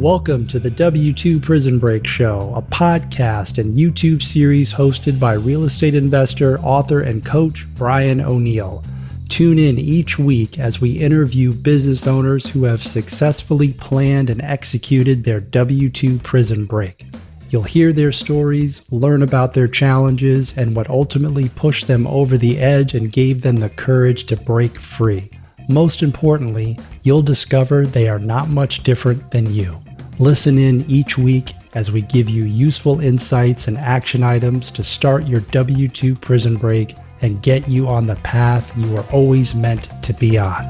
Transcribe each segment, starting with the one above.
Welcome to the W2 Prison Break Show, a podcast and YouTube series hosted by real estate investor, author, and coach Brian O'Neill. Tune in each week as we interview business owners who have successfully planned and executed their W 2 prison break. You'll hear their stories, learn about their challenges, and what ultimately pushed them over the edge and gave them the courage to break free. Most importantly, you'll discover they are not much different than you. Listen in each week as we give you useful insights and action items to start your W 2 prison break and get you on the path you were always meant to be on.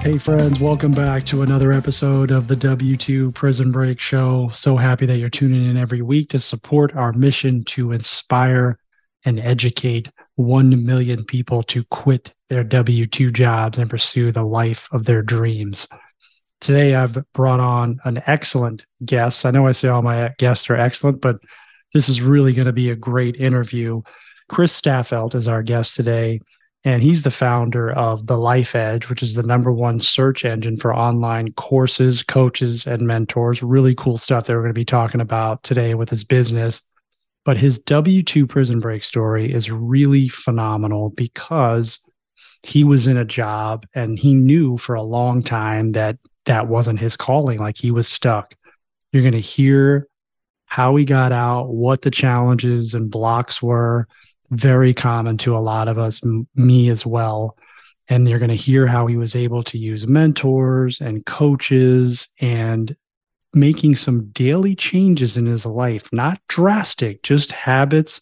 Hey, friends, welcome back to another episode of the W2 Prison Break Show. So happy that you're tuning in every week to support our mission to inspire and educate 1 million people to quit their W 2 jobs and pursue the life of their dreams. Today, I've brought on an excellent guest. I know I say all my guests are excellent, but this is really going to be a great interview. Chris Staffeldt is our guest today, and he's the founder of The Life Edge, which is the number one search engine for online courses, coaches, and mentors. Really cool stuff that we're going to be talking about today with his business. But his W 2 prison break story is really phenomenal because he was in a job and he knew for a long time that that wasn't his calling. Like he was stuck. You're going to hear how he got out, what the challenges and blocks were. Very common to a lot of us, m- me as well. And you're going to hear how he was able to use mentors and coaches and making some daily changes in his life, not drastic, just habits,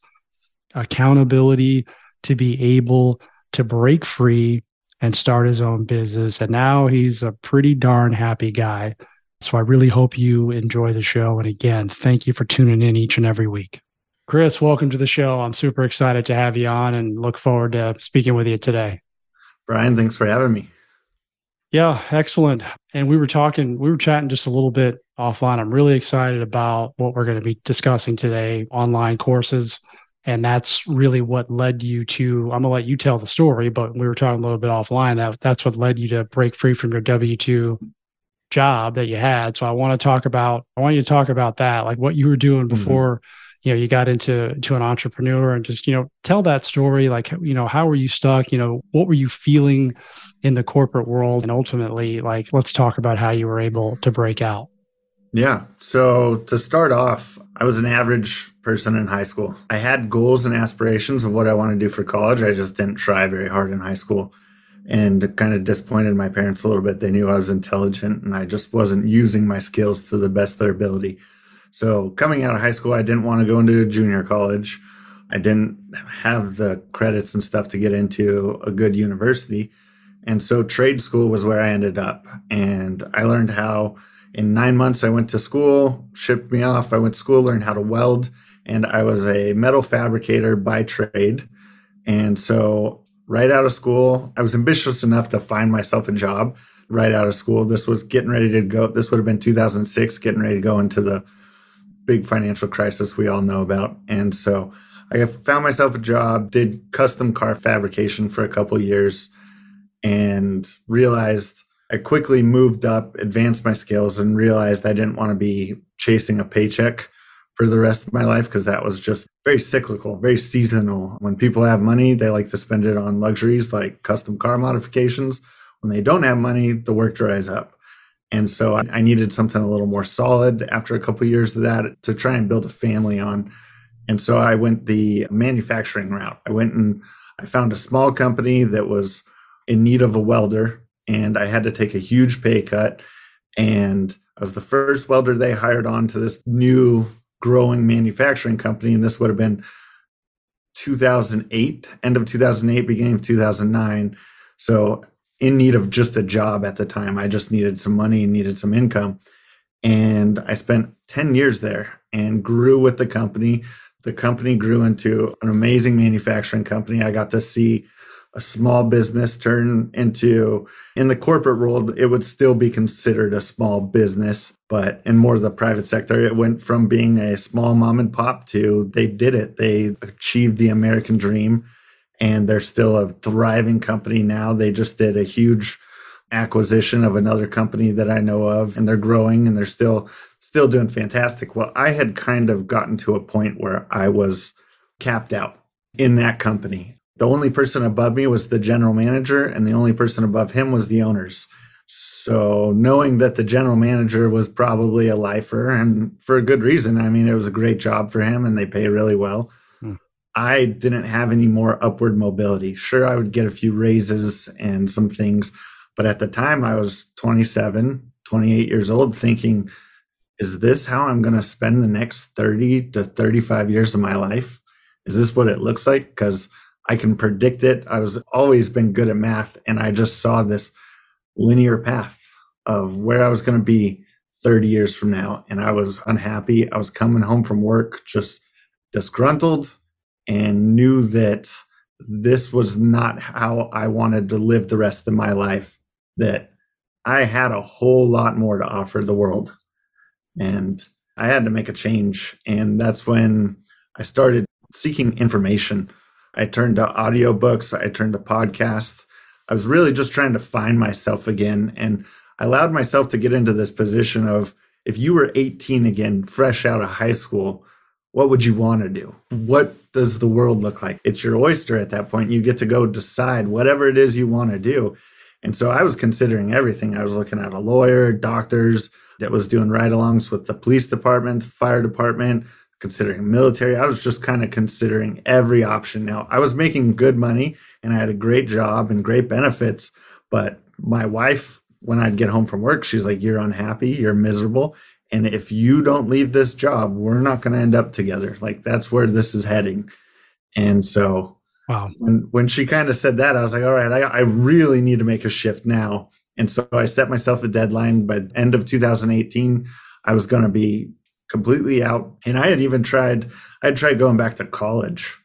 accountability to be able to break free and start his own business. And now he's a pretty darn happy guy. So I really hope you enjoy the show. And again, thank you for tuning in each and every week. Chris, welcome to the show. I'm super excited to have you on and look forward to speaking with you today. Brian, thanks for having me. Yeah, excellent. And we were talking, we were chatting just a little bit offline. I'm really excited about what we're going to be discussing today online courses. And that's really what led you to, I'm going to let you tell the story, but we were talking a little bit offline. That that's what led you to break free from your W 2 job that you had. So I want to talk about, I want you to talk about that, like what you were doing mm-hmm. before. Mm-hmm you know you got into to an entrepreneur and just you know tell that story like you know how were you stuck you know what were you feeling in the corporate world and ultimately like let's talk about how you were able to break out yeah so to start off i was an average person in high school i had goals and aspirations of what i want to do for college i just didn't try very hard in high school and kind of disappointed my parents a little bit. They knew I was intelligent and I just wasn't using my skills to the best of their ability. So coming out of high school, I didn't want to go into junior college. I didn't have the credits and stuff to get into a good university. And so trade school was where I ended up. And I learned how in nine months I went to school, shipped me off. I went to school, learned how to weld, and I was a metal fabricator by trade. And so right out of school. I was ambitious enough to find myself a job right out of school. This was getting ready to go. This would have been 2006, getting ready to go into the big financial crisis we all know about. And so I found myself a job, did custom car fabrication for a couple years, and realized I quickly moved up, advanced my skills, and realized I didn't want to be chasing a paycheck for the rest of my life because that was just very cyclical, very seasonal. When people have money, they like to spend it on luxuries like custom car modifications. When they don't have money, the work dries up. And so I needed something a little more solid after a couple of years of that to try and build a family on. And so I went the manufacturing route. I went and I found a small company that was in need of a welder, and I had to take a huge pay cut. And I was the first welder they hired on to this new growing manufacturing company, and this would have been 2008, end of 2008, beginning of 2009. So, in need of just a job at the time. I just needed some money and needed some income. And I spent 10 years there and grew with the company. The company grew into an amazing manufacturing company. I got to see a small business turn into in the corporate world it would still be considered a small business but in more of the private sector it went from being a small mom and pop to they did it they achieved the american dream and they're still a thriving company now they just did a huge acquisition of another company that I know of and they're growing and they're still still doing fantastic. Well, I had kind of gotten to a point where I was capped out in that company. The only person above me was the general manager and the only person above him was the owners. So knowing that the general manager was probably a lifer and for a good reason, I mean it was a great job for him and they pay really well. Hmm. I didn't have any more upward mobility. Sure I would get a few raises and some things, but at the time, I was 27, 28 years old, thinking, is this how I'm going to spend the next 30 to 35 years of my life? Is this what it looks like? Because I can predict it. I was always been good at math, and I just saw this linear path of where I was going to be 30 years from now. And I was unhappy. I was coming home from work just disgruntled and knew that this was not how I wanted to live the rest of my life that I had a whole lot more to offer the world. And I had to make a change. And that's when I started seeking information. I turned to audiobooks, I turned to podcasts. I was really just trying to find myself again. And I allowed myself to get into this position of if you were 18 again, fresh out of high school, what would you want to do? What does the world look like? It's your oyster at that point. You get to go decide whatever it is you want to do. And so I was considering everything. I was looking at a lawyer, doctors that was doing ride alongs with the police department, the fire department, considering military. I was just kind of considering every option. Now, I was making good money and I had a great job and great benefits, but my wife, when I'd get home from work, she's like, You're unhappy, you're miserable. And if you don't leave this job, we're not going to end up together. Like, that's where this is heading. And so Wow. When when she kind of said that, I was like, all right, I, I really need to make a shift now. And so I set myself a deadline by end of 2018. I was going to be completely out. And I had even tried, I had tried going back to college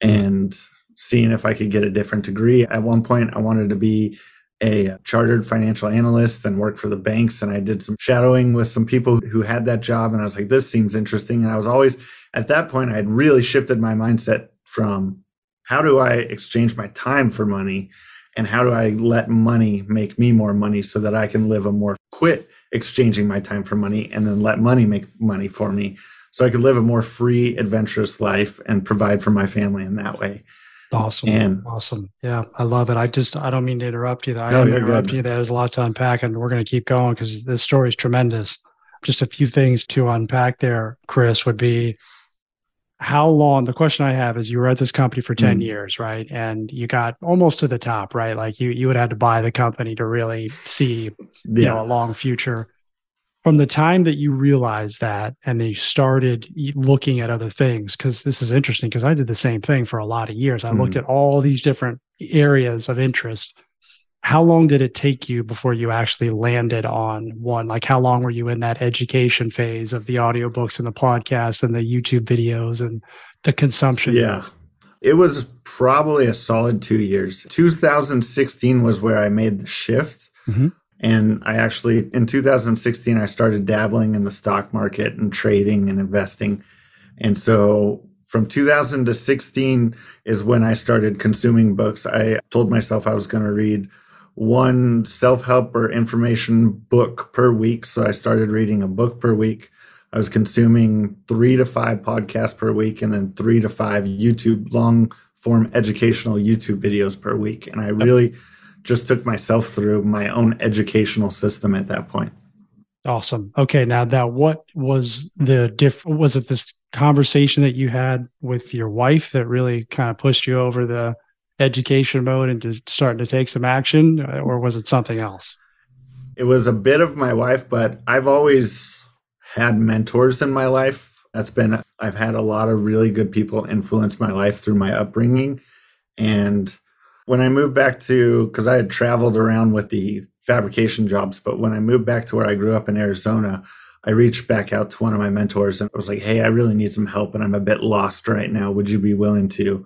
and seeing if I could get a different degree. At one point, I wanted to be a chartered financial analyst and work for the banks. And I did some shadowing with some people who had that job. And I was like, this seems interesting. And I was always, at that point, I had really shifted my mindset from how do I exchange my time for money? And how do I let money make me more money so that I can live a more quit exchanging my time for money and then let money make money for me so I could live a more free, adventurous life and provide for my family in that way. Awesome. And awesome. Yeah, I love it. I just I don't mean to interrupt you. Though. I no, interrupt you. There's a lot to unpack, and we're going to keep going because this story is tremendous. Just a few things to unpack there, Chris, would be how long the question i have is you were at this company for 10 mm. years right and you got almost to the top right like you you would have to buy the company to really see you yeah. know a long future from the time that you realized that and then you started looking at other things because this is interesting because i did the same thing for a lot of years i mm. looked at all these different areas of interest how long did it take you before you actually landed on one? Like how long were you in that education phase of the audiobooks and the podcast and the youtube videos and the consumption? Yeah. It was probably a solid two years. 2016 was where i made the shift. Mm-hmm. and i actually in 2016 i started dabbling in the stock market and trading and investing. And so from 2000 to 16 is when I started consuming books. I told myself I was going to read one self help or information book per week. So I started reading a book per week. I was consuming three to five podcasts per week and then three to five YouTube long form educational YouTube videos per week. And I really just took myself through my own educational system at that point. Awesome. Okay. Now that what was the diff was it this conversation that you had with your wife that really kind of pushed you over the education mode and just starting to take some action, uh, or was it something else? It was a bit of my wife, but I've always had mentors in my life. That's been, I've had a lot of really good people influence my life through my upbringing. And when I moved back to, because I had traveled around with the fabrication jobs, but when I moved back to where I grew up in Arizona, I reached back out to one of my mentors and I was like, Hey, I really need some help and I'm a bit lost right now. Would you be willing to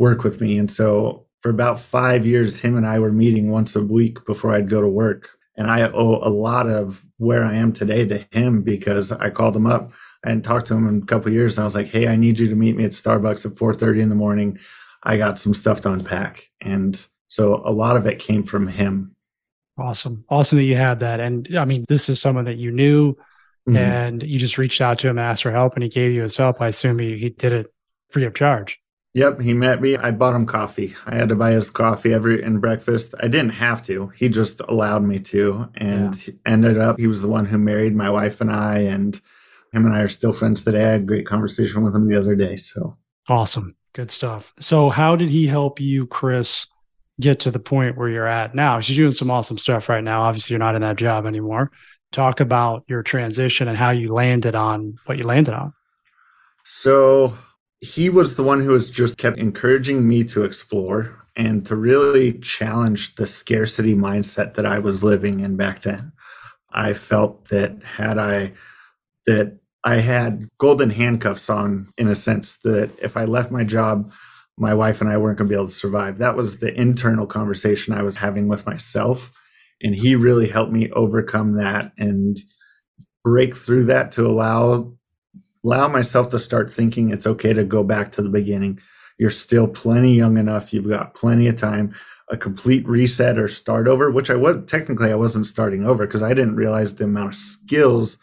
work with me. And so for about five years, him and I were meeting once a week before I'd go to work. And I owe a lot of where I am today to him because I called him up. and talked to him in a couple years. And I was like, hey, I need you to meet me at Starbucks at 4:30 in the morning. I got some stuff to unpack. And so a lot of it came from him. Awesome. Awesome that you had that. And I mean, this is someone that you knew mm-hmm. and you just reached out to him and asked for help and he gave you his help. I assume he, he did it free of charge. Yep, he met me. I bought him coffee. I had to buy his coffee every and breakfast. I didn't have to. He just allowed me to, and yeah. ended up he was the one who married my wife and I, and him and I are still friends today. I had a great conversation with him the other day. So awesome, good stuff. So how did he help you, Chris, get to the point where you're at now? You're doing some awesome stuff right now. Obviously, you're not in that job anymore. Talk about your transition and how you landed on what you landed on. So he was the one who has just kept encouraging me to explore and to really challenge the scarcity mindset that I was living in back then. I felt that had I that I had golden handcuffs on in a sense that if I left my job, my wife and I weren't going to be able to survive. That was the internal conversation I was having with myself. And he really helped me overcome that and break through that to allow allow myself to start thinking it's okay to go back to the beginning. You're still plenty young enough. You've got plenty of time. A complete reset or start over, which I was technically I wasn't starting over because I didn't realize the amount of skills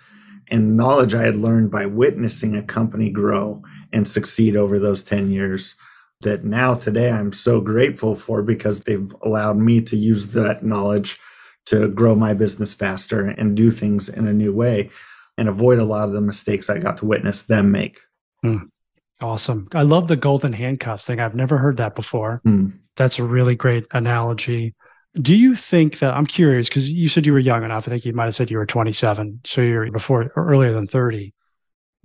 and knowledge I had learned by witnessing a company grow and succeed over those 10 years that now today I'm so grateful for because they've allowed me to use that knowledge to grow my business faster and do things in a new way and avoid a lot of the mistakes I got to witness them make. Mm, awesome. I love the golden handcuffs thing. I've never heard that before. Mm. That's a really great analogy. Do you think that I'm curious because you said you were young enough? I think you might have said you were 27, so you're before or earlier than 30.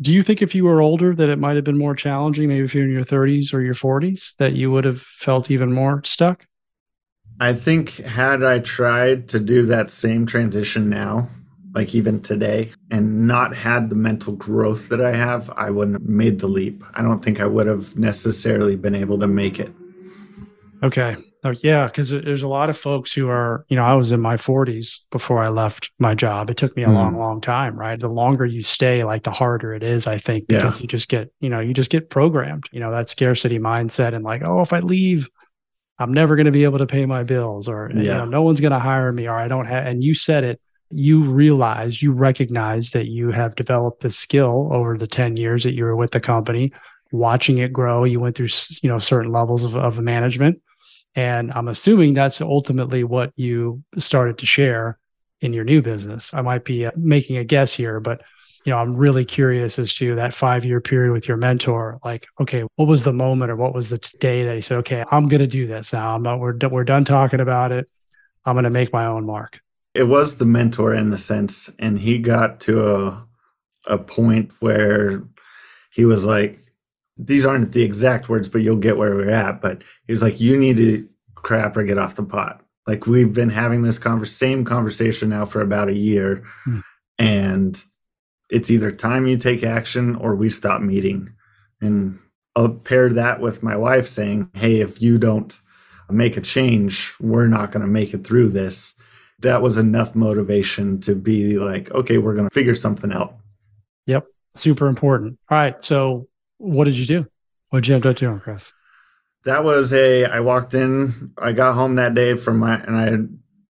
Do you think if you were older that it might have been more challenging, maybe if you're in your 30s or your 40s, that you would have felt even more stuck? I think had I tried to do that same transition now, like even today and not had the mental growth that I have, I wouldn't have made the leap. I don't think I would have necessarily been able to make it. Okay. Oh, yeah, because there's a lot of folks who are, you know, I was in my 40s before I left my job. It took me a mm. long, long time, right? The longer you stay, like the harder it is, I think, because yeah. you just get, you know, you just get programmed, you know, that scarcity mindset and like, oh, if I leave, I'm never going to be able to pay my bills or, yeah. you know, no one's going to hire me or I don't have, and you said it, you realize, you recognize that you have developed the skill over the 10 years that you were with the company, watching it grow. You went through, you know, certain levels of, of management. And I'm assuming that's ultimately what you started to share in your new business. I might be uh, making a guess here, but you know, I'm really curious as to that five year period with your mentor. Like, okay, what was the moment or what was the day that he said, okay, I'm going to do this now. I'm not, we're, we're done talking about it. I'm going to make my own mark it was the mentor in the sense and he got to a a point where he was like these aren't the exact words but you'll get where we're at but he was like you need to crap or get off the pot. Like we've been having this converse, same conversation now for about a year hmm. and it's either time you take action or we stop meeting. And i'll pair that with my wife saying hey if you don't make a change we're not going to make it through this that was enough motivation to be like, okay, we're going to figure something out. Yep. Super important. All right. So, what did you do? What did you end up doing, Chris? That was a, I walked in, I got home that day from my, and I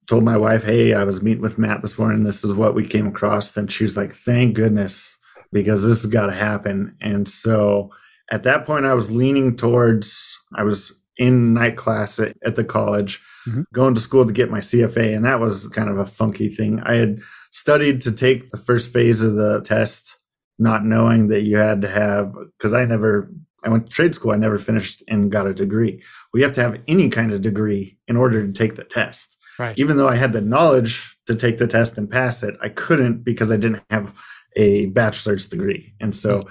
told my wife, hey, I was meeting with Matt this morning. This is what we came across. And she was like, thank goodness, because this has got to happen. And so at that point, I was leaning towards, I was in night class at, at the college mm-hmm. going to school to get my CFA. And that was kind of a funky thing. I had studied to take the first phase of the test, not knowing that you had to have, because I never, I went to trade school, I never finished and got a degree. We have to have any kind of degree in order to take the test. Right. Even though I had the knowledge to take the test and pass it, I couldn't because I didn't have a bachelor's degree. And so mm-hmm.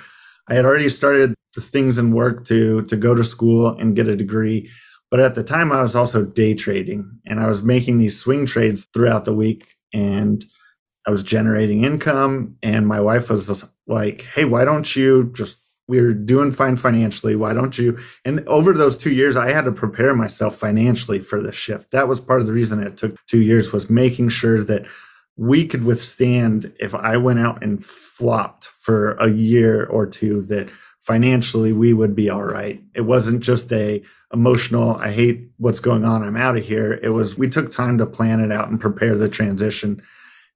I had already started the things in work to to go to school and get a degree but at the time, I was also day trading and I was making these swing trades throughout the week and I was generating income. And my wife was like, hey, why don't you just, we're doing fine financially. Why don't you? And over those two years, I had to prepare myself financially for the shift. That was part of the reason it took two years was making sure that we could withstand if I went out and flopped for a year or two, that financially we would be all right. It wasn't just a emotional, I hate what's going on, I'm out of here. It was we took time to plan it out and prepare the transition.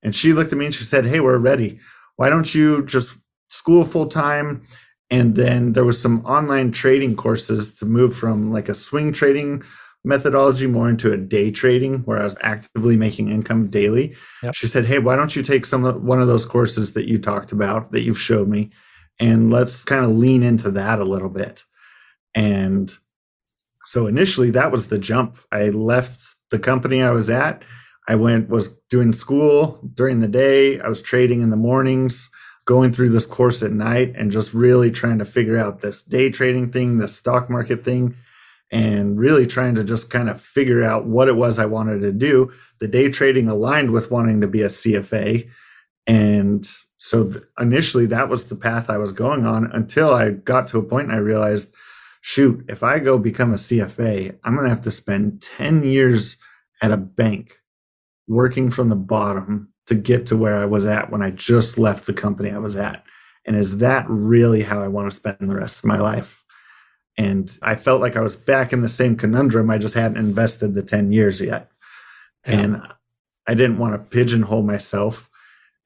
And she looked at me and she said, Hey, we're ready. Why don't you just school full time? And then there was some online trading courses to move from like a swing trading methodology more into a day trading where I was actively making income daily. Yep. She said, "Hey, why don't you take some one of those courses that you talked about that you've showed me and let's kind of lean into that a little bit." And so initially that was the jump. I left the company I was at. I went was doing school during the day. I was trading in the mornings, going through this course at night and just really trying to figure out this day trading thing, the stock market thing and really trying to just kind of figure out what it was I wanted to do. The day trading aligned with wanting to be a CFA. And so th- initially that was the path I was going on until I got to a point and I realized, shoot, if I go become a CFA, I'm going to have to spend 10 years at a bank working from the bottom to get to where I was at when I just left the company I was at. And is that really how I want to spend the rest of my life? And I felt like I was back in the same conundrum. I just hadn't invested the 10 years yet. Yeah. And I didn't want to pigeonhole myself.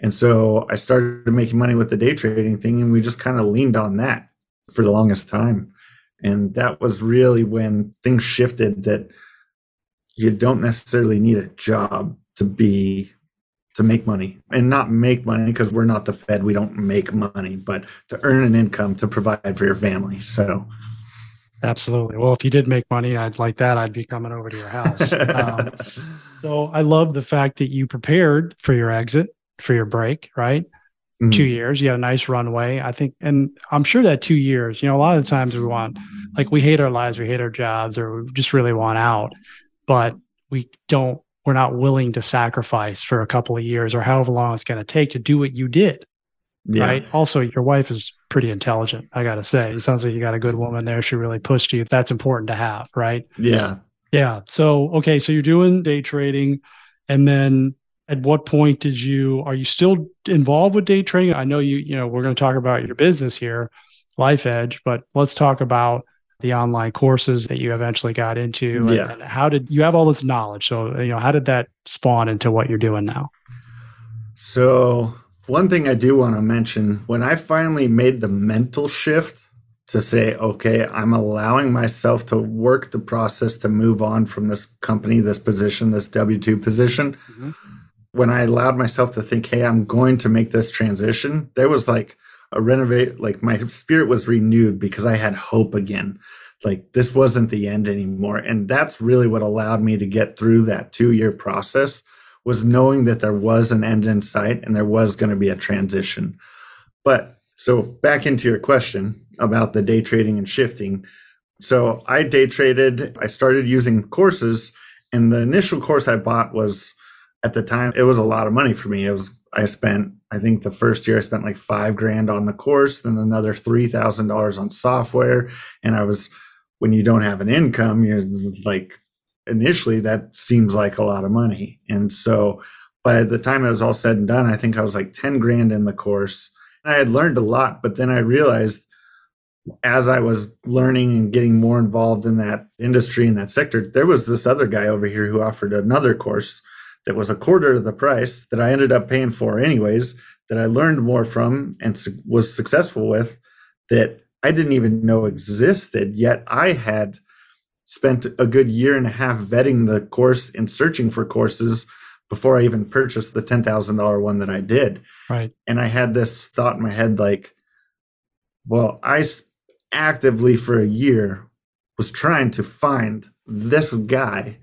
And so I started making money with the day trading thing, and we just kind of leaned on that for the longest time. And that was really when things shifted that you don't necessarily need a job to be to make money and not make money because we're not the fed we don't make money but to earn an income to provide for your family so Absolutely. Well, if you did make money, I'd like that. I'd be coming over to your house. um, so I love the fact that you prepared for your exit, for your break, right? Mm-hmm. Two years, you had a nice runway. I think, and I'm sure that two years, you know, a lot of the times we want, like, we hate our lives, we hate our jobs, or we just really want out, but we don't, we're not willing to sacrifice for a couple of years or however long it's going to take to do what you did. Yeah. Right. Also, your wife is pretty intelligent. I got to say, it sounds like you got a good woman there. She really pushed you. That's important to have. Right. Yeah. Yeah. So, okay. So you're doing day trading. And then at what point did you, are you still involved with day trading? I know you, you know, we're going to talk about your business here, Life Edge, but let's talk about the online courses that you eventually got into. Yeah. And how did you have all this knowledge? So, you know, how did that spawn into what you're doing now? So, one thing I do want to mention when I finally made the mental shift to say, okay, I'm allowing myself to work the process to move on from this company, this position, this W 2 position. Mm-hmm. When I allowed myself to think, hey, I'm going to make this transition, there was like a renovate, like my spirit was renewed because I had hope again. Like this wasn't the end anymore. And that's really what allowed me to get through that two year process was knowing that there was an end in sight and there was going to be a transition. But so back into your question about the day trading and shifting. So I day traded, I started using courses, and the initial course I bought was at the time, it was a lot of money for me. It was, I spent, I think the first year I spent like five grand on the course, then another $3,000 on software. And I was, when you don't have an income, you're like initially that seems like a lot of money. And so by the time it was all said and done, I think I was like 10 grand in the course. And I had learned a lot, but then I realized as I was learning and getting more involved in that industry and that sector, there was this other guy over here who offered another course that was a quarter of the price that I ended up paying for anyways, that I learned more from and su- was successful with that I didn't even know existed, yet I had spent a good year and a half vetting the course and searching for courses before I even purchased the $10,000 one that I did. Right. And I had this thought in my head like, well, I actively for a year was trying to find this guy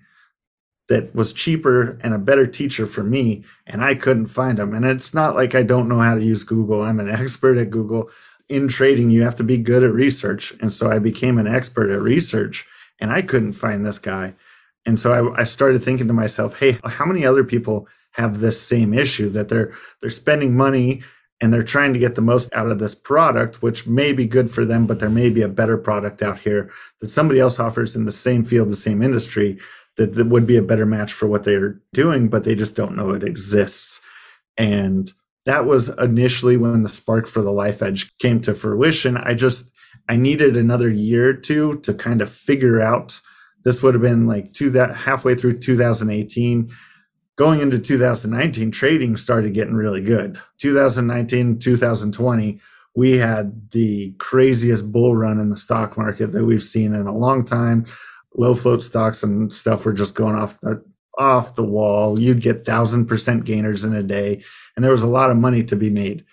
that was cheaper and a better teacher for me and I couldn't find him. And it's not like I don't know how to use Google. I'm an expert at Google. In trading, you have to be good at research. And so I became an expert at research and I couldn't find this guy. And so I, I, started thinking to myself, hey, how many other people have this same issue that they're they're spending money and they're trying to get the most out of this product, which may be good for them, but there may be a better product out here that somebody else offers in the same field, the same industry, that, that would be a better match for what they're doing, but they just don't know it exists. And that was initially when the spark for the life edge came to fruition. I just I needed another year or two to kind of figure out. This would have been like two that halfway through 2018. Going into 2019, trading started getting really good. 2019, 2020, we had the craziest bull run in the stock market that we've seen in a long time. Low float stocks and stuff were just going off the off the wall. You'd get thousand percent gainers in a day, and there was a lot of money to be made.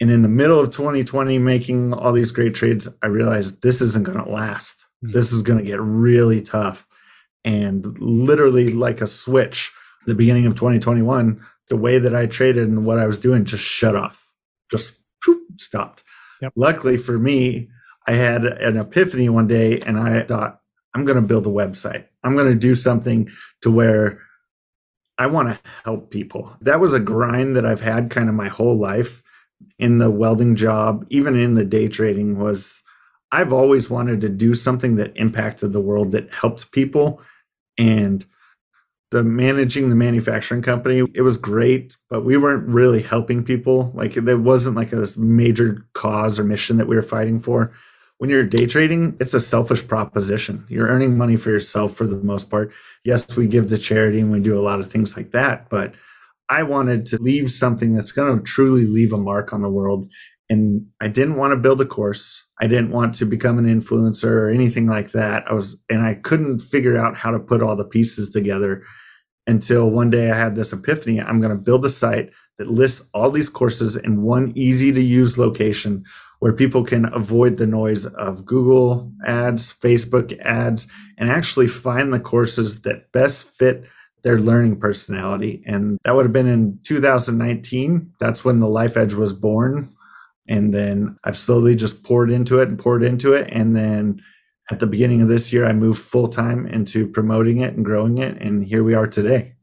And in the middle of 2020, making all these great trades, I realized this isn't going to last. Mm-hmm. This is going to get really tough. And literally, like a switch, the beginning of 2021, the way that I traded and what I was doing just shut off, just whoop, stopped. Yep. Luckily for me, I had an epiphany one day and I thought, I'm going to build a website. I'm going to do something to where I want to help people. That was a grind that I've had kind of my whole life in the welding job, even in the day trading, was I've always wanted to do something that impacted the world that helped people. And the managing the manufacturing company, it was great, but we weren't really helping people. Like there wasn't like a major cause or mission that we were fighting for. When you're day trading, it's a selfish proposition. You're earning money for yourself for the most part. Yes, we give to charity and we do a lot of things like that, but I wanted to leave something that's going to truly leave a mark on the world. And I didn't want to build a course. I didn't want to become an influencer or anything like that. I was, and I couldn't figure out how to put all the pieces together until one day I had this epiphany. I'm going to build a site that lists all these courses in one easy to use location where people can avoid the noise of Google ads, Facebook ads, and actually find the courses that best fit their learning personality. And that would have been in 2019. That's when the Life Edge was born. And then I've slowly just poured into it and poured into it. And then at the beginning of this year, I moved full time into promoting it and growing it. And here we are today.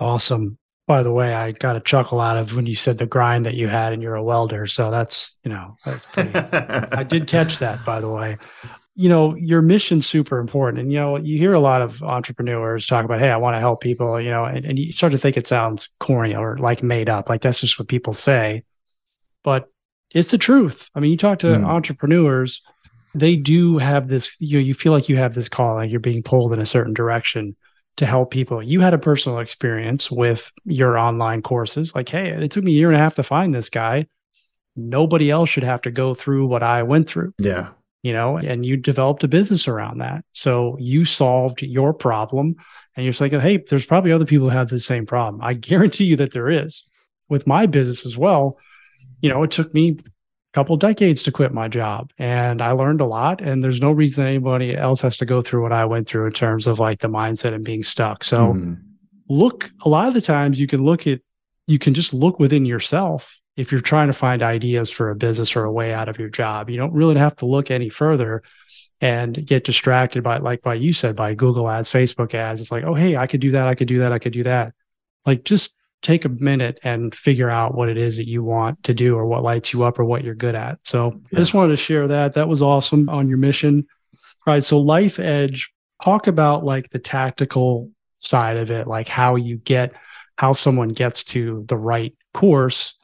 Awesome. By the way, I got a chuckle out of when you said the grind that you had and you're a welder. So that's, you know, that's pretty, I did catch that, by the way you know your mission's super important and you know you hear a lot of entrepreneurs talk about hey i want to help people you know and, and you start to think it sounds corny or like made up like that's just what people say but it's the truth i mean you talk to mm. entrepreneurs they do have this you know you feel like you have this call like you're being pulled in a certain direction to help people you had a personal experience with your online courses like hey it took me a year and a half to find this guy nobody else should have to go through what i went through yeah you know, and you developed a business around that. So you solved your problem and you're saying, hey, there's probably other people who have the same problem. I guarantee you that there is. With my business as well, you know, it took me couple decades to quit my job and I learned a lot. And there's no reason anybody else has to go through what I went through in terms of like the mindset and being stuck. So mm. look, a lot of the times you can look at, you can just look within yourself if you're trying to find ideas for a business or a way out of your job. You don't really have to look any further and get distracted by, like by you said, by Google ads, Facebook ads. It's like, oh, hey, I could do that. I could do that. I could do that. Like just take a minute and figure out what it is that you want to do or what lights you up or what you're good at. So yeah. I just wanted to share that. That was awesome on your mission. All right. So Life Edge, talk about like the tactical side of it, like how you get, how someone gets to the right course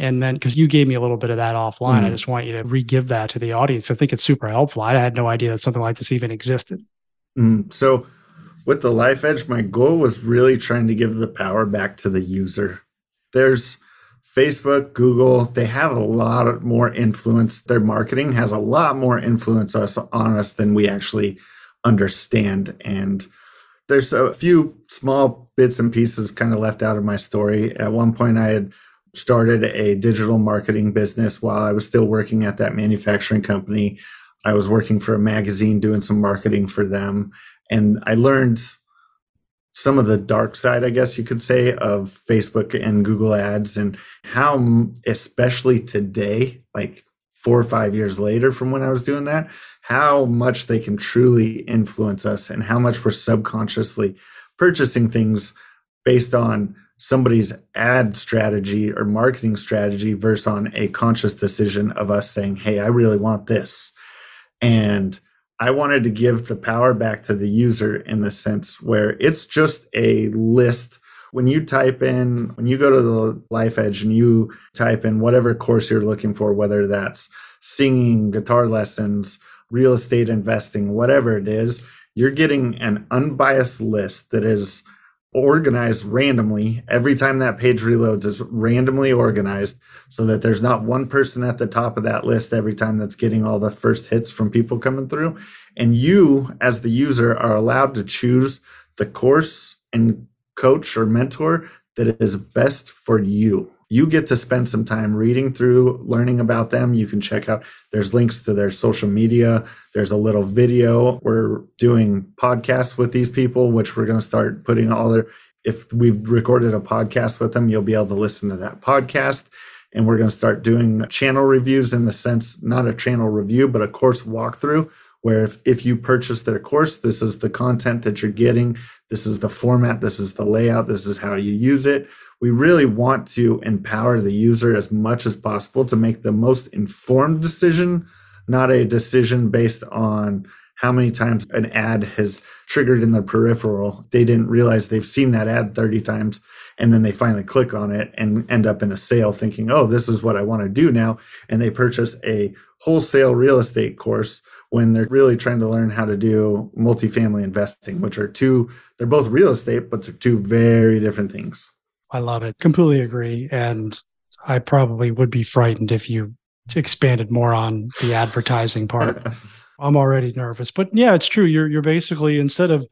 and then, because you gave me a little bit of that offline, mm-hmm. I just want you to re give that to the audience. I think it's super helpful. I had no idea that something like this even existed. Mm-hmm. So, with the Life Edge, my goal was really trying to give the power back to the user. There's Facebook, Google, they have a lot more influence. Their marketing has a lot more influence us on us than we actually understand. And there's a few small bits and pieces kind of left out of my story. At one point, I had started a digital marketing business while I was still working at that manufacturing company. I was working for a magazine doing some marketing for them. And I learned some of the dark side, I guess you could say, of Facebook and Google ads and how, especially today, like four or five years later from when I was doing that, how much they can truly influence us and how much we're subconsciously purchasing things based on somebody's ad strategy or marketing strategy versus on a conscious decision of us saying, Hey, I really want this. And I wanted to give the power back to the user in the sense where it's just a list. When you type in, when you go to the Life Edge and you type in whatever course you're looking for, whether that's singing, guitar lessons, real estate investing, whatever it is, you're getting an unbiased list that is organized randomly. Every time that page reloads, it's randomly organized so that there's not one person at the top of that list every time that's getting all the first hits from people coming through. And you, as the user, are allowed to choose the course and coach or mentor that is best for you you get to spend some time reading through, learning about them. You can check out, there's links to their social media. There's a little video. We're doing podcasts with these people, which we're going to start putting all their, if we've recorded a podcast with them, you'll be able to listen to that podcast. And we're going to start doing channel reviews in the sense, not a channel review, but a course walkthrough where if, if you purchase their course, this is the content that you're getting. This is the format. This is the layout. This is how you use it we really want to empower the user as much as possible to make the most informed decision, not a decision based on how many times an ad has triggered in their peripheral. They didn't realize they've seen that ad 30 times and then they finally click on it and end up in a sale thinking, oh, this is what I want to do now. And they purchase a wholesale real estate course when they're really trying to learn how to do multifamily investing, which are two, they're both real estate, but they're two very different things. I love it. Completely agree. And I probably would be frightened if you expanded more on the advertising part. I'm already nervous. But yeah, it's true. You're you're basically instead of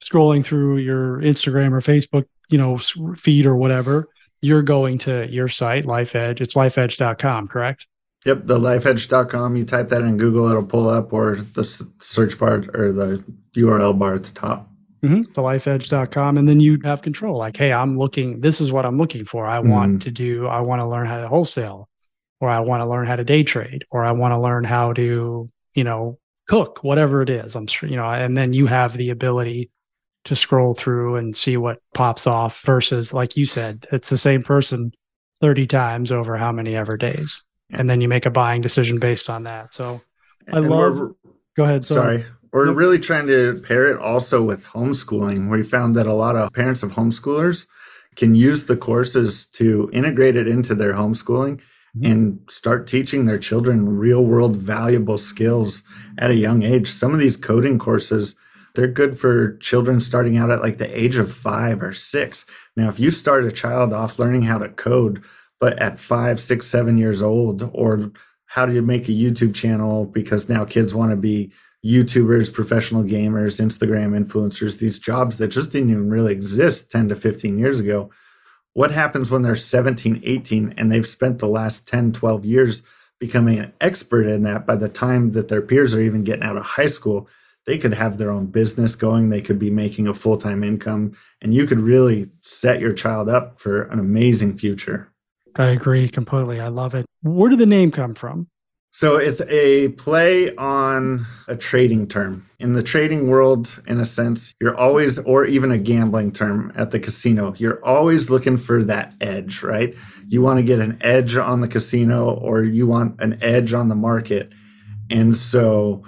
scrolling through your Instagram or Facebook, you know, feed or whatever, you're going to your site, Life Edge. It's lifedge.com, correct? Yep, the lifedge.com. You type that in Google, it'll pull up, or the search bar or the URL bar at the top mm-hmm. thelifedge.com and then you have control like hey i'm looking this is what i'm looking for. I mm-hmm. want to do i want to learn how to wholesale or i want to learn how to day trade or i want to learn how to you know cook whatever it is. I'm sure you know and then you have the ability to scroll through and see what pops off versus like you said it's the same person 30 times over how many ever days. And then you make a buying decision based on that. So i and love go ahead sorry, sorry. We're really trying to pair it also with homeschooling. We found that a lot of parents of homeschoolers can use the courses to integrate it into their homeschooling mm-hmm. and start teaching their children real world valuable skills at a young age. Some of these coding courses, they're good for children starting out at like the age of five or six. Now, if you start a child off learning how to code, but at five, six, seven years old, or how do you make a YouTube channel because now kids want to be YouTubers, professional gamers, Instagram influencers, these jobs that just didn't even really exist 10 to 15 years ago. What happens when they're 17, 18 and they've spent the last 10, 12 years becoming an expert in that by the time that their peers are even getting out of high school? They could have their own business going, they could be making a full time income, and you could really set your child up for an amazing future. I agree completely. I love it. Where did the name come from? So it's a play on a trading term. In the trading world, in a sense, you're always, or even a gambling term at the casino, you're always looking for that edge, right? You want to get an edge on the casino or you want an edge on the market. And so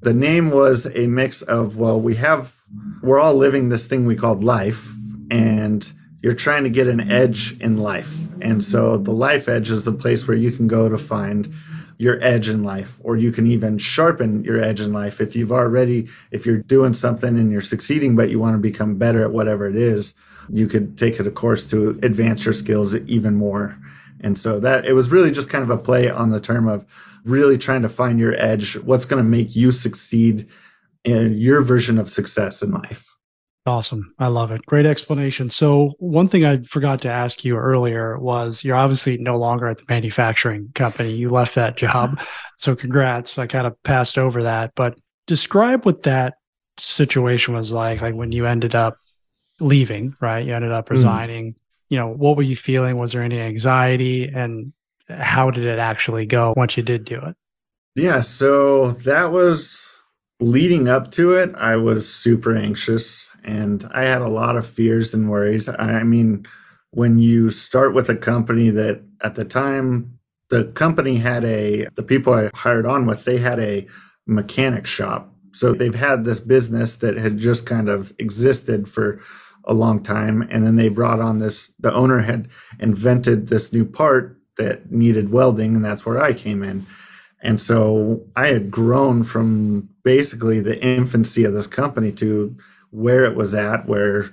the name was a mix of, well, we have, we're all living this thing we called life, and you're trying to get an edge in life. And so the life edge is the place where you can go to find your edge in life or you can even sharpen your edge in life if you've already if you're doing something and you're succeeding but you want to become better at whatever it is you could take it a course to advance your skills even more. And so that it was really just kind of a play on the term of really trying to find your edge what's going to make you succeed in your version of success in life Awesome. I love it. Great explanation. So, one thing I forgot to ask you earlier was you're obviously no longer at the manufacturing company. You left that job. So, congrats. I kind of passed over that, but describe what that situation was like, like when you ended up leaving, right? You ended up mm. resigning. Mm. You know, what were you feeling? Was there any anxiety? And how did it actually go once you did do it? Yeah. So, that was leading up to it, I was super anxious and I had a lot of fears and worries. I mean, when you start with a company that at the time the company had a the people I hired on with, they had a mechanic shop. So they've had this business that had just kind of existed for a long time. And then they brought on this, the owner had invented this new part that needed welding, and that's where I came in. And so I had grown from basically the infancy of this company to where it was at, where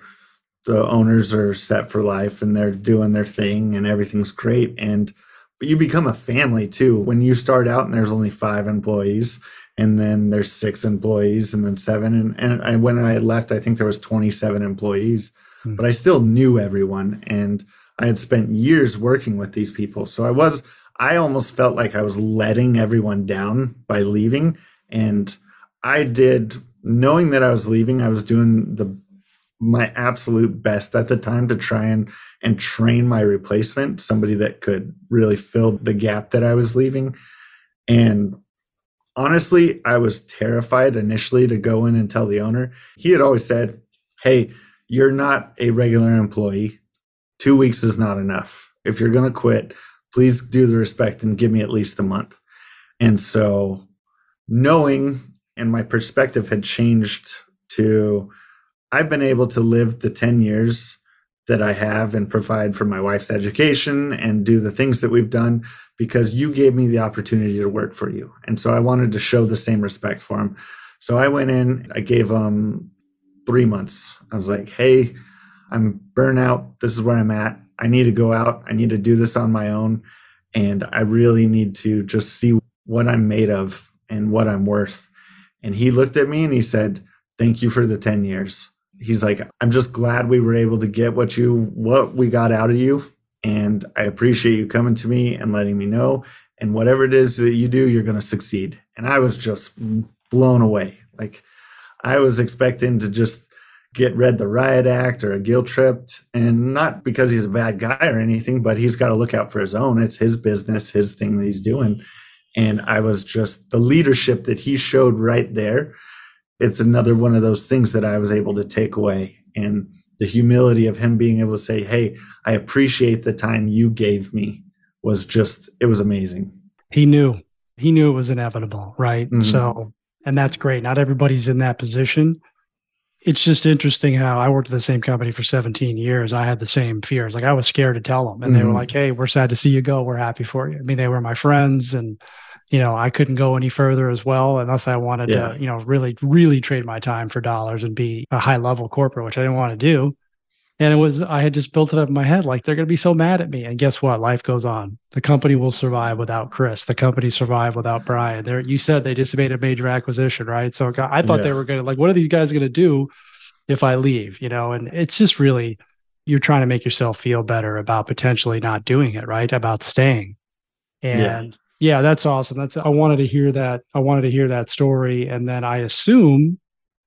the owners are set for life and they're doing their thing and everything's great. And but you become a family too when you start out and there's only five employees and then there's six employees and then seven and, and I, when i left i think there was 27 employees hmm. but i still knew everyone and i had spent years working with these people so i was i almost felt like i was letting everyone down by leaving and i did knowing that i was leaving i was doing the my absolute best at the time to try and and train my replacement somebody that could really fill the gap that i was leaving and honestly, I was terrified initially to go in and tell the owner. He had always said, Hey, you're not a regular employee. Two weeks is not enough. If you're going to quit, please do the respect and give me at least a month. And so, knowing and my perspective had changed to I've been able to live the 10 years that I have and provide for my wife's education and do the things that we've done because you gave me the opportunity to work for you. And so I wanted to show the same respect for him. So I went in, I gave him three months. I was like, hey, I'm burnout. This is where I'm at. I need to go out. I need to do this on my own. And I really need to just see what I'm made of and what I'm worth. And he looked at me and he said, Thank you for the 10 years he's like, I'm just glad we were able to get what you what we got out of you. And I appreciate you coming to me and letting me know. And whatever it is that you do, you're gonna succeed. And I was just blown away. Like I was expecting to just get read the riot act or a guilt tripped and not because he's a bad guy or anything but he's got to look out for his own it's his business his thing that he's doing and i was just the leadership that he showed right there it's another one of those things that I was able to take away and the humility of him being able to say, Hey, I appreciate the time you gave me was just, it was amazing. He knew, he knew it was inevitable. Right. Mm-hmm. So, and that's great. Not everybody's in that position. It's just interesting how I worked at the same company for 17 years. I had the same fears. Like I was scared to tell them, and mm-hmm. they were mm-hmm. like, "Hey, we're sad to see you go. We're happy for you." I mean, they were my friends, and you know, I couldn't go any further as well unless I wanted yeah. to, you know, really, really trade my time for dollars and be a high level corporate, which I didn't want to do. And it was, I had just built it up in my head like they're going to be so mad at me. And guess what? Life goes on. The company will survive without Chris. The company survive without Brian. There, you said they just made a major acquisition, right? So I thought yeah. they were going to like, what are these guys going to do if I leave? You know, and it's just really, you're trying to make yourself feel better about potentially not doing it, right? About staying. And yeah, that's awesome. That's I wanted to hear that. I wanted to hear that story, and then I assume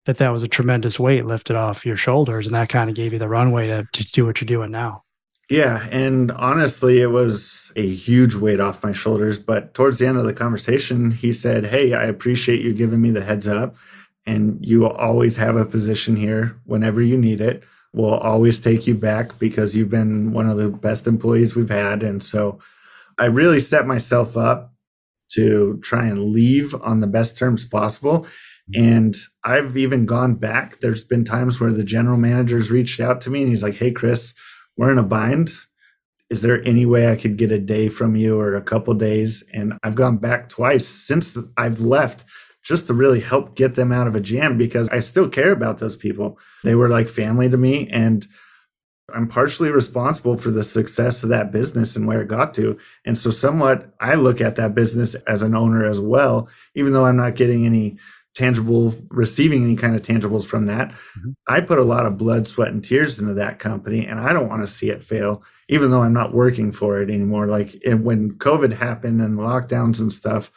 that that was a tremendous weight lifted off your shoulders, and that kind of gave you the runway to, to do what you're doing now. Yeah, and honestly, it was a huge weight off my shoulders. But towards the end of the conversation, he said, "Hey, I appreciate you giving me the heads up, and you will always have a position here whenever you need it. We'll always take you back because you've been one of the best employees we've had, and so." I really set myself up to try and leave on the best terms possible. And I've even gone back. There's been times where the general manager's reached out to me and he's like, Hey, Chris, we're in a bind. Is there any way I could get a day from you or a couple days? And I've gone back twice since I've left just to really help get them out of a jam because I still care about those people. They were like family to me. And I'm partially responsible for the success of that business and where it got to. And so, somewhat, I look at that business as an owner as well, even though I'm not getting any tangible, receiving any kind of tangibles from that. Mm-hmm. I put a lot of blood, sweat, and tears into that company, and I don't want to see it fail, even though I'm not working for it anymore. Like when COVID happened and lockdowns and stuff,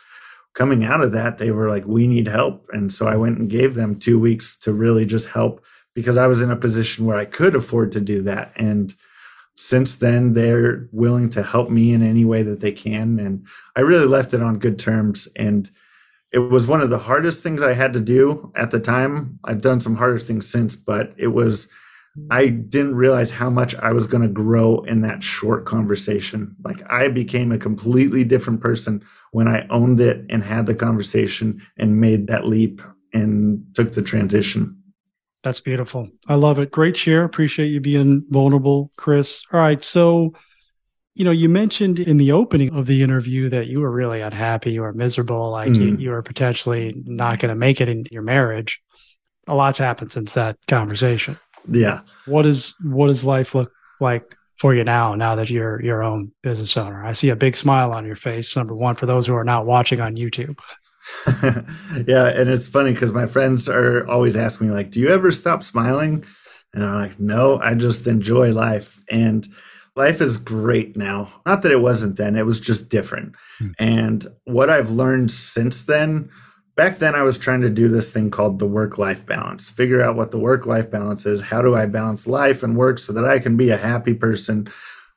coming out of that, they were like, we need help. And so I went and gave them two weeks to really just help because I was in a position where I could afford to do that. And since then, they're willing to help me in any way that they can. And I really left it on good terms. And it was one of the hardest things I had to do at the time. I've done some harder things since, but it was, I didn't realize how much I was going to grow in that short conversation. Like I became a completely different person when I owned it and had the conversation and made that leap and took the transition. That's beautiful. I love it. Great share. Appreciate you being vulnerable, Chris. All right. So, you know, you mentioned in the opening of the interview that you were really unhappy or miserable, like mm. you, you were potentially not going to make it in your marriage. A lot's happened since that conversation. Yeah. What is what does life look like for you now? Now that you're your own business owner, I see a big smile on your face. Number one, for those who are not watching on YouTube. yeah, and it's funny because my friends are always asking me, like, "Do you ever stop smiling?" And I'm like, "No, I just enjoy life." And life is great now. Not that it wasn't then; it was just different. Hmm. And what I've learned since then back then I was trying to do this thing called the work life balance, figure out what the work life balance is. How do I balance life and work so that I can be a happy person?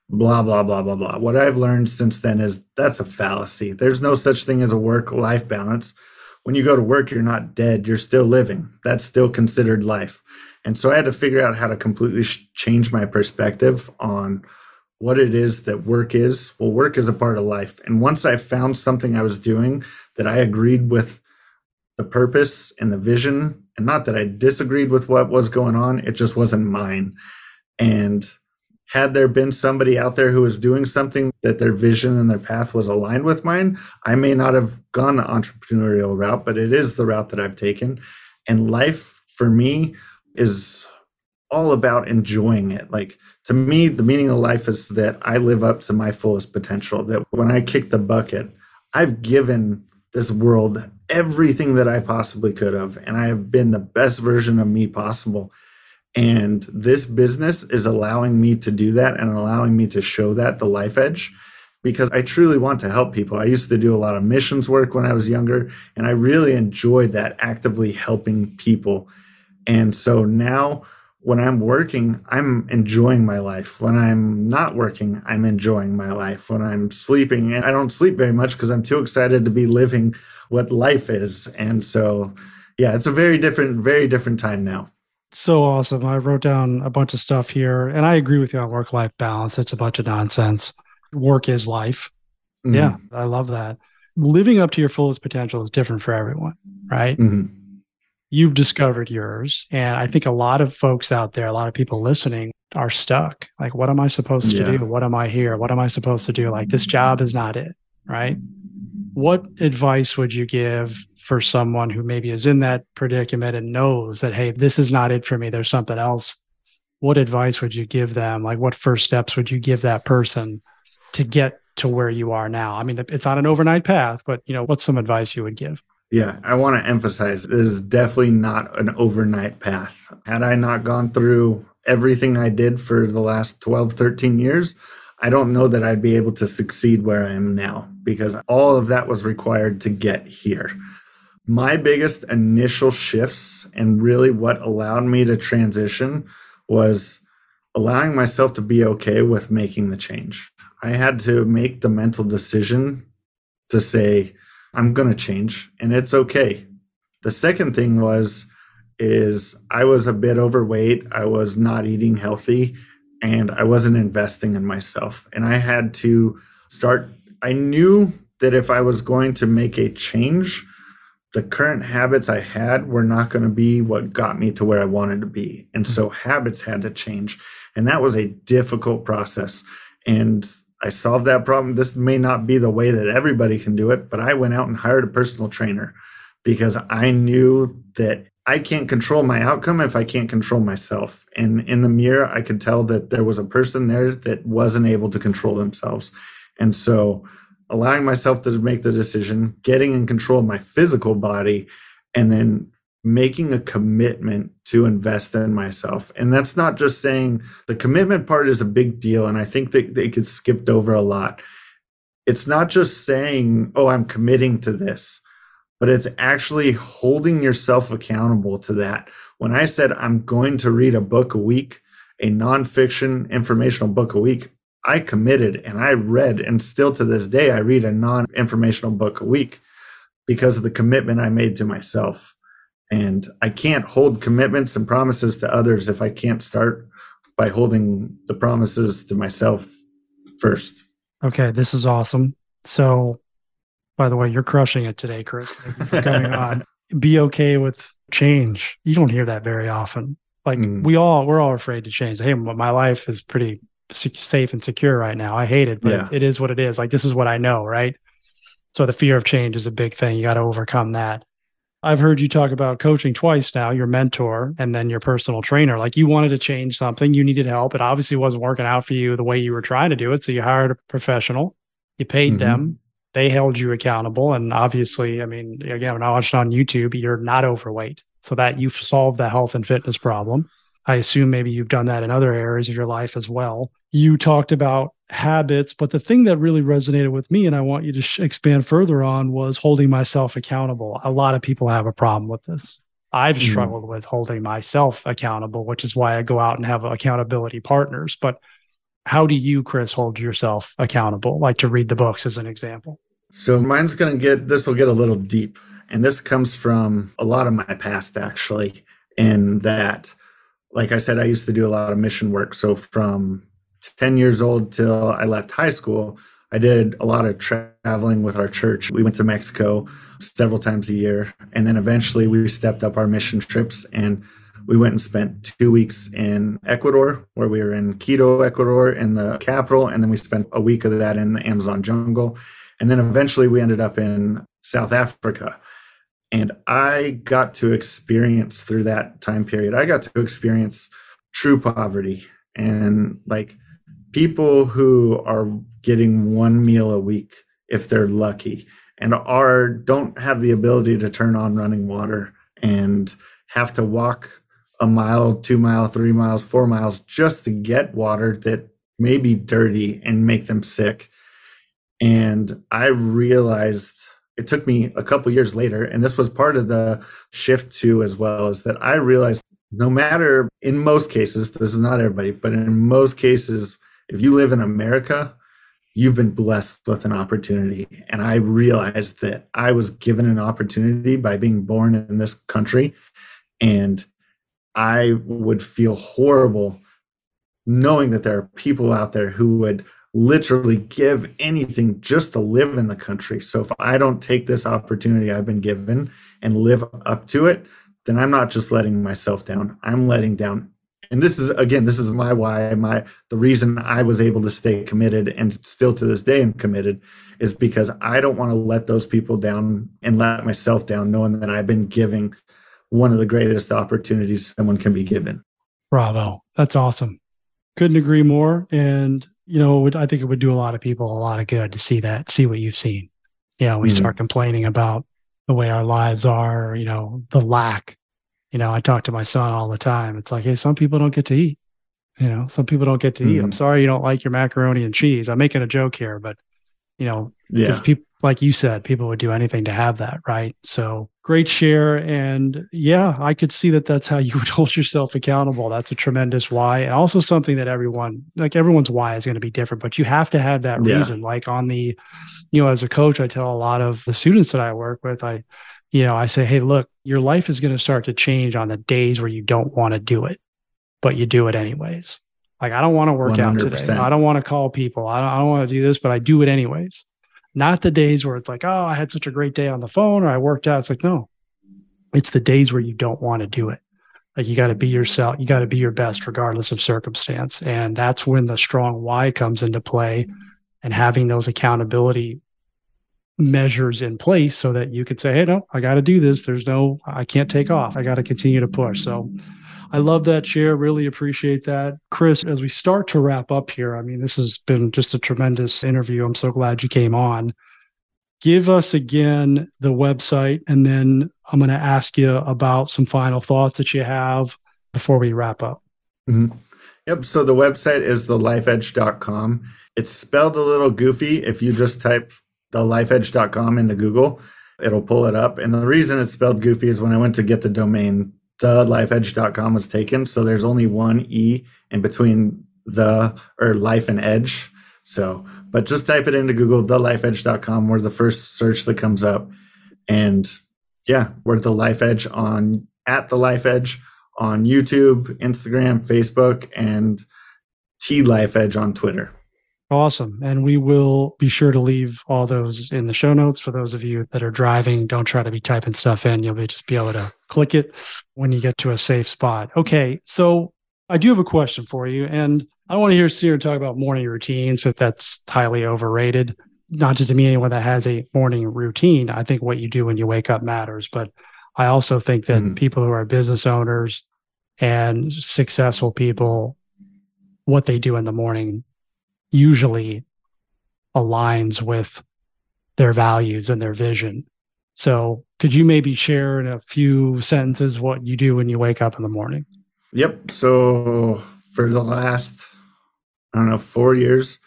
Blah, blah, blah, blah, blah. What I've learned since then is that's a fallacy. There's no such thing as a work life balance. When you go to work, you're not dead, you're still living. That's still considered life. And so I had to figure out how to completely sh- change my perspective on what it is that work is. Well, work is a part of life. And once I found something I was doing that I agreed with the purpose and the vision. And not that I disagreed with what was going on, it just wasn't mine. And had there been somebody out there who was doing something that their vision and their path was aligned with mine, I may not have gone the entrepreneurial route, but it is the route that I've taken. And life for me is all about enjoying it. Like to me, the meaning of life is that I live up to my fullest potential. That when I kick the bucket, I've given this world everything that I possibly could have. And I have been the best version of me possible. And this business is allowing me to do that and allowing me to show that the life edge because I truly want to help people. I used to do a lot of missions work when I was younger, and I really enjoyed that actively helping people. And so now when I'm working, I'm enjoying my life. When I'm not working, I'm enjoying my life. When I'm sleeping, and I don't sleep very much because I'm too excited to be living what life is. And so, yeah, it's a very different, very different time now. So awesome. I wrote down a bunch of stuff here, and I agree with you on work life balance. It's a bunch of nonsense. Work is life. Mm-hmm. Yeah, I love that. Living up to your fullest potential is different for everyone, right? Mm-hmm you've discovered yours. And I think a lot of folks out there, a lot of people listening are stuck. Like, what am I supposed yeah. to do? What am I here? What am I supposed to do? Like, this job is not it. Right. What advice would you give for someone who maybe is in that predicament and knows that, hey, this is not it for me? There's something else. What advice would you give them? Like, what first steps would you give that person to get to where you are now? I mean, it's on an overnight path, but you know, what's some advice you would give? Yeah, I want to emphasize this is definitely not an overnight path. Had I not gone through everything I did for the last 12, 13 years, I don't know that I'd be able to succeed where I am now because all of that was required to get here. My biggest initial shifts and really what allowed me to transition was allowing myself to be okay with making the change. I had to make the mental decision to say, I'm going to change and it's okay. The second thing was is I was a bit overweight, I was not eating healthy and I wasn't investing in myself and I had to start I knew that if I was going to make a change, the current habits I had were not going to be what got me to where I wanted to be. And so mm-hmm. habits had to change. And that was a difficult process. And I solved that problem. This may not be the way that everybody can do it, but I went out and hired a personal trainer because I knew that I can't control my outcome if I can't control myself. And in the mirror, I could tell that there was a person there that wasn't able to control themselves. And so allowing myself to make the decision, getting in control of my physical body, and then making a commitment to invest in myself. And that's not just saying the commitment part is a big deal. And I think that it gets skipped over a lot. It's not just saying, oh, I'm committing to this, but it's actually holding yourself accountable to that. When I said I'm going to read a book a week, a nonfiction informational book a week, I committed and I read, and still to this day, I read a non informational book a week because of the commitment I made to myself. And I can't hold commitments and promises to others if I can't start by holding the promises to myself first. Okay, this is awesome. So, by the way, you're crushing it today, Chris. Thank you for coming on. Be okay with change. You don't hear that very often. Like mm. we all, we're all afraid to change. Hey, my life is pretty safe and secure right now. I hate it, but yeah. it is what it is. Like this is what I know, right? So the fear of change is a big thing. You got to overcome that. I've heard you talk about coaching twice now, your mentor and then your personal trainer. Like you wanted to change something, you needed help. It obviously wasn't working out for you the way you were trying to do it. So you hired a professional, you paid mm-hmm. them, they held you accountable. And obviously, I mean, again, when I watched on YouTube, you're not overweight. So that you've solved the health and fitness problem. I assume maybe you've done that in other areas of your life as well. You talked about habits, but the thing that really resonated with me, and I want you to sh- expand further on, was holding myself accountable. A lot of people have a problem with this. I've mm. struggled with holding myself accountable, which is why I go out and have accountability partners. But how do you, Chris, hold yourself accountable? Like to read the books as an example. So mine's going to get, this will get a little deep. And this comes from a lot of my past, actually, in that, like I said, I used to do a lot of mission work. So from 10 years old till I left high school, I did a lot of traveling with our church. We went to Mexico several times a year. And then eventually we stepped up our mission trips and we went and spent two weeks in Ecuador, where we were in Quito, Ecuador, in the capital. And then we spent a week of that in the Amazon jungle. And then eventually we ended up in South Africa. And I got to experience through that time period, I got to experience true poverty and like people who are getting one meal a week if they're lucky and are don't have the ability to turn on running water and have to walk a mile, two mile, three miles, four miles just to get water that may be dirty and make them sick. And I realized it took me a couple years later and this was part of the shift too as well is that i realized no matter in most cases this is not everybody but in most cases if you live in america you've been blessed with an opportunity. And i realized that i was given an opportunity by being born in this country and i would feel horrible knowing that there are people out there who would literally give anything just to live in the country. So if I don't take this opportunity I've been given and live up to it, then I'm not just letting myself down. I'm letting down. And this is again, this is my why, my the reason I was able to stay committed and still to this day am committed is because I don't want to let those people down and let myself down, knowing that I've been giving one of the greatest opportunities someone can be given. Bravo. That's awesome. Couldn't agree more. And you know, I think it would do a lot of people a lot of good to see that, see what you've seen. You know, we mm-hmm. start complaining about the way our lives are, you know, the lack. You know, I talk to my son all the time. It's like, hey, some people don't get to eat. You know, some people don't get to mm-hmm. eat. I'm mm-hmm. sorry you don't like your macaroni and cheese. I'm making a joke here, but you know, yeah. people like you said, people would do anything to have that, right? So great share. And yeah, I could see that that's how you would hold yourself accountable. That's a tremendous why. And also something that everyone, like everyone's why is going to be different, but you have to have that yeah. reason. Like on the, you know, as a coach, I tell a lot of the students that I work with, I, you know, I say, hey, look, your life is going to start to change on the days where you don't want to do it, but you do it anyways. Like, I don't want to work 100%. out today. I don't want to call people. I don't, I don't want to do this, but I do it anyways not the days where it's like, oh, I had such a great day on the phone or I worked out. It's like, no, it's the days where you don't want to do it. Like you got to be yourself, you got to be your best regardless of circumstance. And that's when the strong why comes into play and having those accountability measures in place so that you could say, hey, no, I got to do this. There's no, I can't take off. I got to continue to push. So I love that share. Really appreciate that. Chris, as we start to wrap up here, I mean, this has been just a tremendous interview. I'm so glad you came on. Give us again the website, and then I'm going to ask you about some final thoughts that you have before we wrap up. Mm-hmm. Yep. So the website is thelifedge.com. It's spelled a little goofy. If you just type thelifedge.com into Google, it'll pull it up. And the reason it's spelled goofy is when I went to get the domain, the lifeedge.com was taken. So there's only one E in between the or life and edge. So, but just type it into Google, thelifedge.com, where the first search that comes up. And yeah, we're the Life Edge on at the Life Edge on YouTube, Instagram, Facebook, and T Life Edge on Twitter. Awesome. And we will be sure to leave all those in the show notes for those of you that are driving. Don't try to be typing stuff in. You'll be just be able to click it when you get to a safe spot. Okay. So I do have a question for you. And I don't want to hear Sear talk about morning routines if that's highly overrated. Not just to me, anyone that has a morning routine. I think what you do when you wake up matters. But I also think that mm. people who are business owners and successful people, what they do in the morning usually aligns with their values and their vision. So, could you maybe share in a few sentences what you do when you wake up in the morning? Yep. So, for the last, I don't know, four years,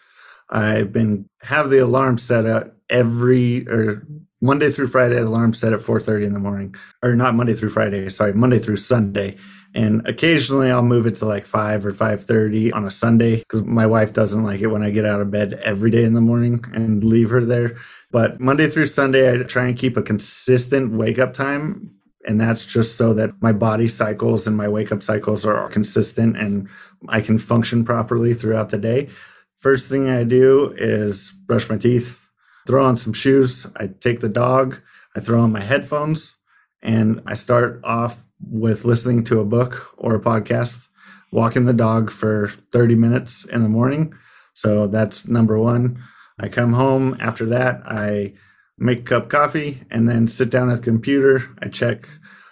I've been have the alarm set at every or Monday through Friday, alarm set at 4:30 in the morning, or not Monday through Friday, sorry, Monday through Sunday, and occasionally I'll move it to like 5 or 5:30 on a Sunday cuz my wife doesn't like it when I get out of bed every day in the morning and leave her there. But Monday through Sunday I try and keep a consistent wake up time and that's just so that my body cycles and my wake up cycles are consistent and I can function properly throughout the day. First thing I do is brush my teeth, throw on some shoes, I take the dog, I throw on my headphones, and I start off with listening to a book or a podcast, walking the dog for 30 minutes in the morning. So that's number one. I come home after that, I make a cup of coffee and then sit down at the computer. I check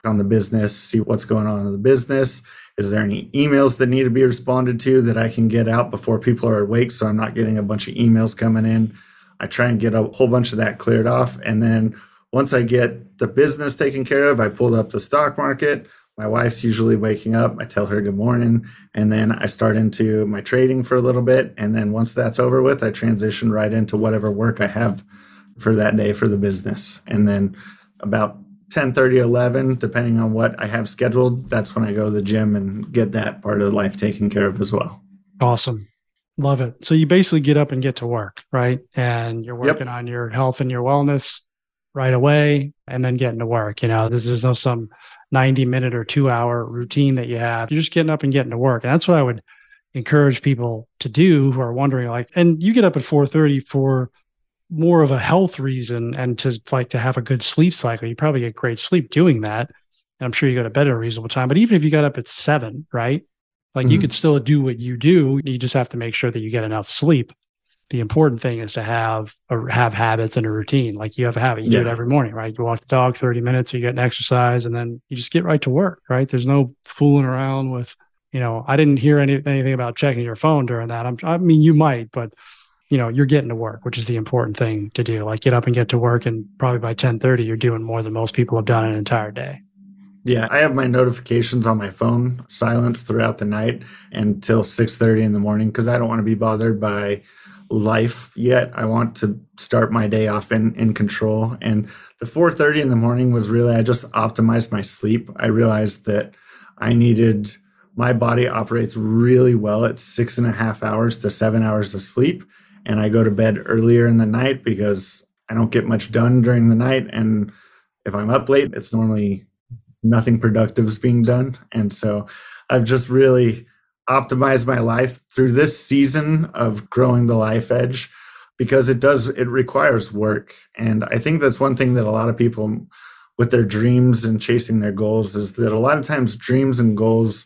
on the business, see what's going on in the business. Is there any emails that need to be responded to that I can get out before people are awake so I'm not getting a bunch of emails coming in? I try and get a whole bunch of that cleared off. And then once I get the business taken care of, I pull up the stock market. My wife's usually waking up. I tell her good morning. And then I start into my trading for a little bit. And then once that's over with, I transition right into whatever work I have for that day for the business. And then about 10 30 11 depending on what i have scheduled that's when i go to the gym and get that part of life taken care of as well awesome love it so you basically get up and get to work right and you're working yep. on your health and your wellness right away and then getting to work you know this is no some 90 minute or two hour routine that you have you're just getting up and getting to work and that's what i would encourage people to do who are wondering like and you get up at 4.30 for more of a health reason and to like to have a good sleep cycle, you probably get great sleep doing that. And I'm sure you go to bed at a reasonable time. But even if you got up at seven, right? Like mm-hmm. you could still do what you do. You just have to make sure that you get enough sleep. The important thing is to have or have habits and a routine. Like you have a habit, you yeah. do it every morning, right? You walk the dog 30 minutes, you get an exercise, and then you just get right to work, right? There's no fooling around with, you know, I didn't hear any, anything about checking your phone during that. I'm, I mean, you might, but you know you're getting to work which is the important thing to do like get up and get to work and probably by 10:30 you're doing more than most people have done an entire day yeah i have my notifications on my phone silenced throughout the night until 6:30 in the morning because i don't want to be bothered by life yet i want to start my day off in in control and the 4:30 in the morning was really i just optimized my sleep i realized that i needed my body operates really well at six and a half hours to seven hours of sleep and I go to bed earlier in the night because I don't get much done during the night. And if I'm up late, it's normally nothing productive is being done. And so I've just really optimized my life through this season of growing the life edge because it does, it requires work. And I think that's one thing that a lot of people with their dreams and chasing their goals is that a lot of times dreams and goals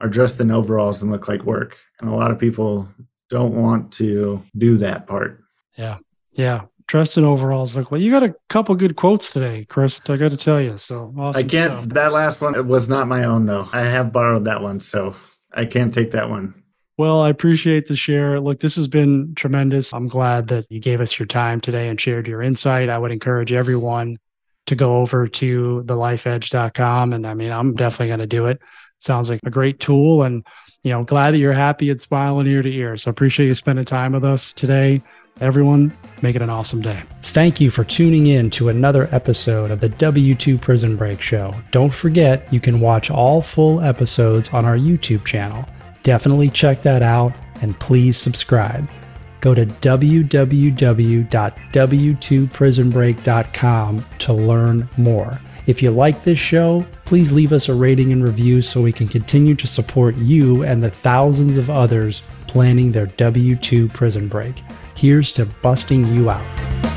are dressed in overalls and look like work. And a lot of people don't want to do that part. Yeah. Yeah. Dressed in overalls look like you got a couple good quotes today, Chris. I got to tell you. So awesome I can't. Stuff. That last one was not my own, though. I have borrowed that one, so I can't take that one. Well, I appreciate the share. Look, this has been tremendous. I'm glad that you gave us your time today and shared your insight. I would encourage everyone to go over to thelifedge.com. And I mean, I'm definitely going to do it. Sounds like a great tool. And you know, glad that you're happy and smiling ear to ear. So appreciate you spending time with us today. Everyone, make it an awesome day. Thank you for tuning in to another episode of the W2 Prison Break Show. Don't forget, you can watch all full episodes on our YouTube channel. Definitely check that out and please subscribe. Go to www.w2prisonbreak.com to learn more. If you like this show, please leave us a rating and review so we can continue to support you and the thousands of others planning their W 2 prison break. Here's to busting you out.